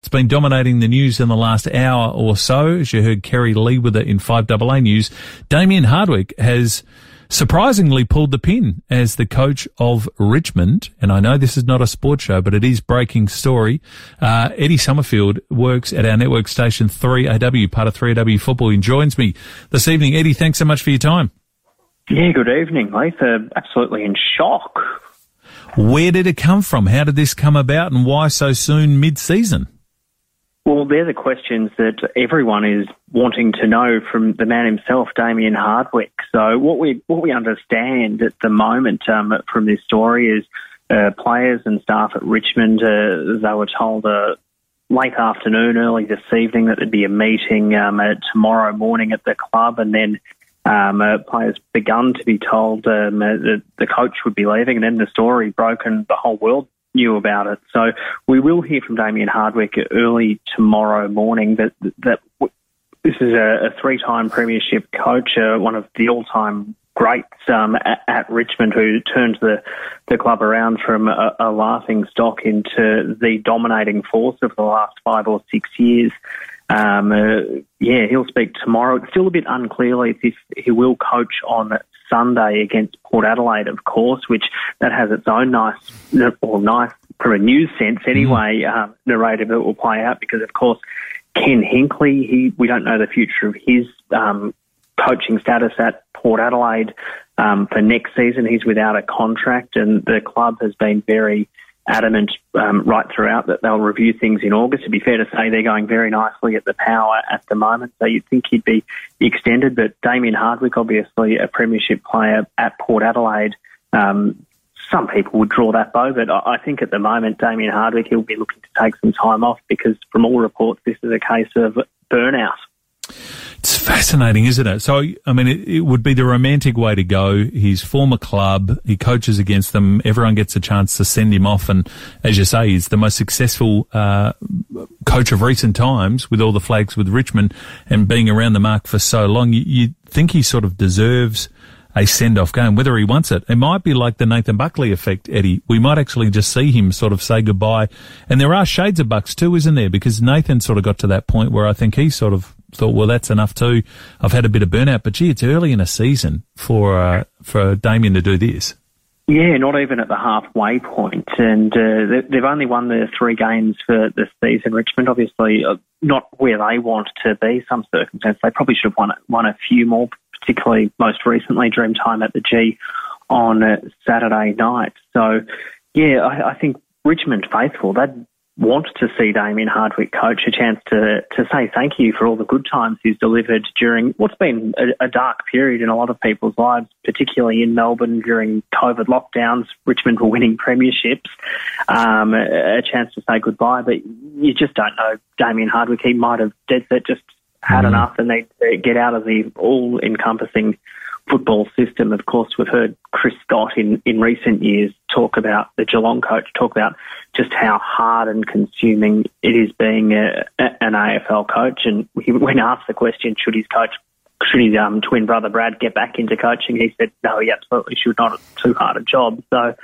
It's been dominating the news in the last hour or so. As you heard Kerry Lee with it in 5AA News, Damien Hardwick has surprisingly pulled the pin as the coach of Richmond. And I know this is not a sports show, but it is breaking story. Uh, Eddie Summerfield works at our network station 3AW, part of 3AW football, and joins me this evening. Eddie, thanks so much for your time. Yeah, good evening, mate. Uh, absolutely in shock. Where did it come from? How did this come about and why so soon mid-season? Well, they're the questions that everyone is wanting to know from the man himself, Damien Hardwick. So, what we what we understand at the moment um, from this story is uh, players and staff at Richmond uh, they were told uh, late afternoon, early this evening, that there'd be a meeting um, tomorrow morning at the club, and then um, uh, players begun to be told um, uh, that the coach would be leaving, and then the story broke, and the whole world knew about it. So we will hear from Damien Hardwick early tomorrow morning that that this is a, a three-time premiership coach, uh, one of the all-time greats um, at, at, Richmond, who turned the the club around from a, a, laughing stock into the dominating force of the last five or six years. Um, uh, yeah, he'll speak tomorrow. It's still a bit unclear if he will coach on Sunday against Port Adelaide, of course, which that has its own nice, or nice from a news sense anyway, mm. um, narrative that will play out because, of course, Ken Hinkley, he we don't know the future of his um, coaching status at Port Adelaide um, for next season. He's without a contract, and the club has been very adamant um, right throughout that they'll review things in August. To be fair to say, they're going very nicely at the power at the moment, so you'd think he'd be extended. But Damien Hardwick, obviously a premiership player at Port Adelaide, um, some people would draw that bow, but I think at the moment, Damien Hardwick, he'll be looking to take some time off because from all reports, this is a case of burnout. It's fascinating, isn't it? So, I mean, it, it, would be the romantic way to go. His former club, he coaches against them. Everyone gets a chance to send him off. And as you say, he's the most successful uh, coach of recent times with all the flags with Richmond and being around the mark for so long. You, you think he sort of deserves a send-off game, whether he wants it. It might be like the Nathan Buckley effect, Eddie. We might actually just see him sort of say goodbye. And there are shades of Bucks too, isn't there? Because Nathan sort of got to that point where I think he sort of thought, well, that's enough too. I've had a bit of burnout, but gee, it's early in a season for uh, for Damien to do this. Yeah, not even at the halfway point, and uh, they've only won the three games for the season. Richmond, obviously, uh, not where they want to be. Some circumstances they probably should have won won a few more, particularly most recently Dreamtime at the G on uh, Saturday night. So, yeah, I, I think Richmond faithful they'd want to see Damien Hardwick coach a chance to to say thank you for all the good times he's delivered during what's been a, a, dark period in a lot of people's lives, particularly in Melbourne during COVID lockdowns. Richmond were winning premierships, um, a, a, chance to say goodbye, but you just don't know Damien Hardwick. He might have dead set just had mm. enough and they get out of the all encompassing football system. Of course, we've heard Chris Scott in, in recent years talk about the Geelong coach, talk about just how hard and consuming it is being a, an AFL coach. And he, when asked the question, should his coach, should his um, twin brother Brad get back into coaching, he said, no, he absolutely should not. It's too hard a job. So,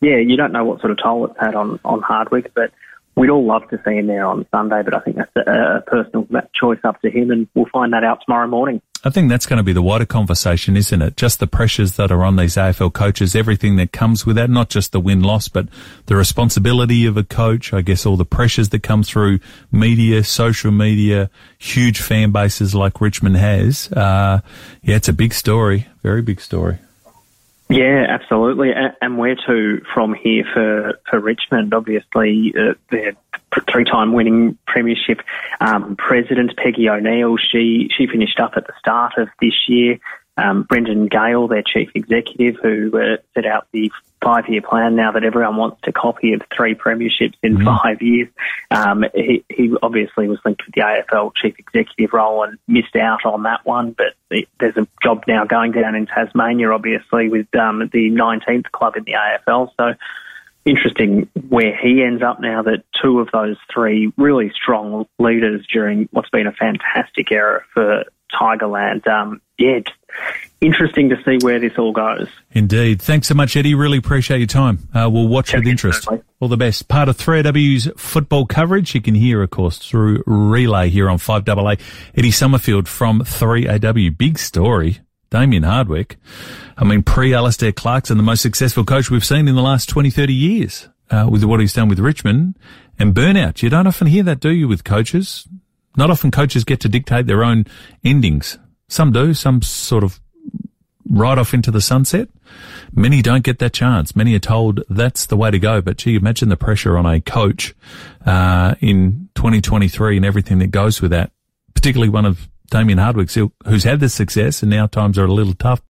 yeah, you don't know what sort of toll it's had on, on Hardwick, but we'd all love to see him there on Sunday, but I think that's a, a personal choice up to him, and we'll find that out tomorrow morning. I think that's going to be the wider conversation, isn't it? Just the pressures that are on these AFL coaches, everything that comes with that, not just the win loss, but the responsibility of a coach. I guess all the pressures that come through media, social media, huge fan bases like Richmond has. Uh, yeah, it's a big story, very big story. Yeah, absolutely. And where to from here for, for Richmond? Obviously, uh, their three-time winning premiership um, president Peggy O'Neill. She she finished up at the start of this year. Um, Brendan Gale, their chief executive, who uh, set out the five-year plan now that everyone wants to copy of three premierships in mm-hmm. five years. Um, he, he obviously was linked with the AFL chief executive role and missed out on that one, but there's a job now going down in Tasmania, obviously, with um, the 19th club in the AFL. So interesting where he ends up now that two of those three really strong leaders during what's been a fantastic era for Tigerland. Um, yeah, interesting to see where this all goes. Indeed. Thanks so much, Eddie. Really appreciate your time. Uh, we'll watch with interest. All the best. Part of 3AW's football coverage. You can hear, of course, through relay here on 5AA. Eddie Summerfield from 3AW. Big story. Damien Hardwick. I mean, pre-Alastair Clarkson, the most successful coach we've seen in the last 20, 30 years, uh, with what he's done with Richmond and burnout. You don't often hear that, do you, with coaches? Not often coaches get to dictate their own endings. Some do, some sort of right off into the sunset. Many don't get that chance. Many are told that's the way to go. But gee, imagine the pressure on a coach uh, in 2023 and everything that goes with that. Particularly one of Damien Hardwick's who's had this success, and now times are a little tough.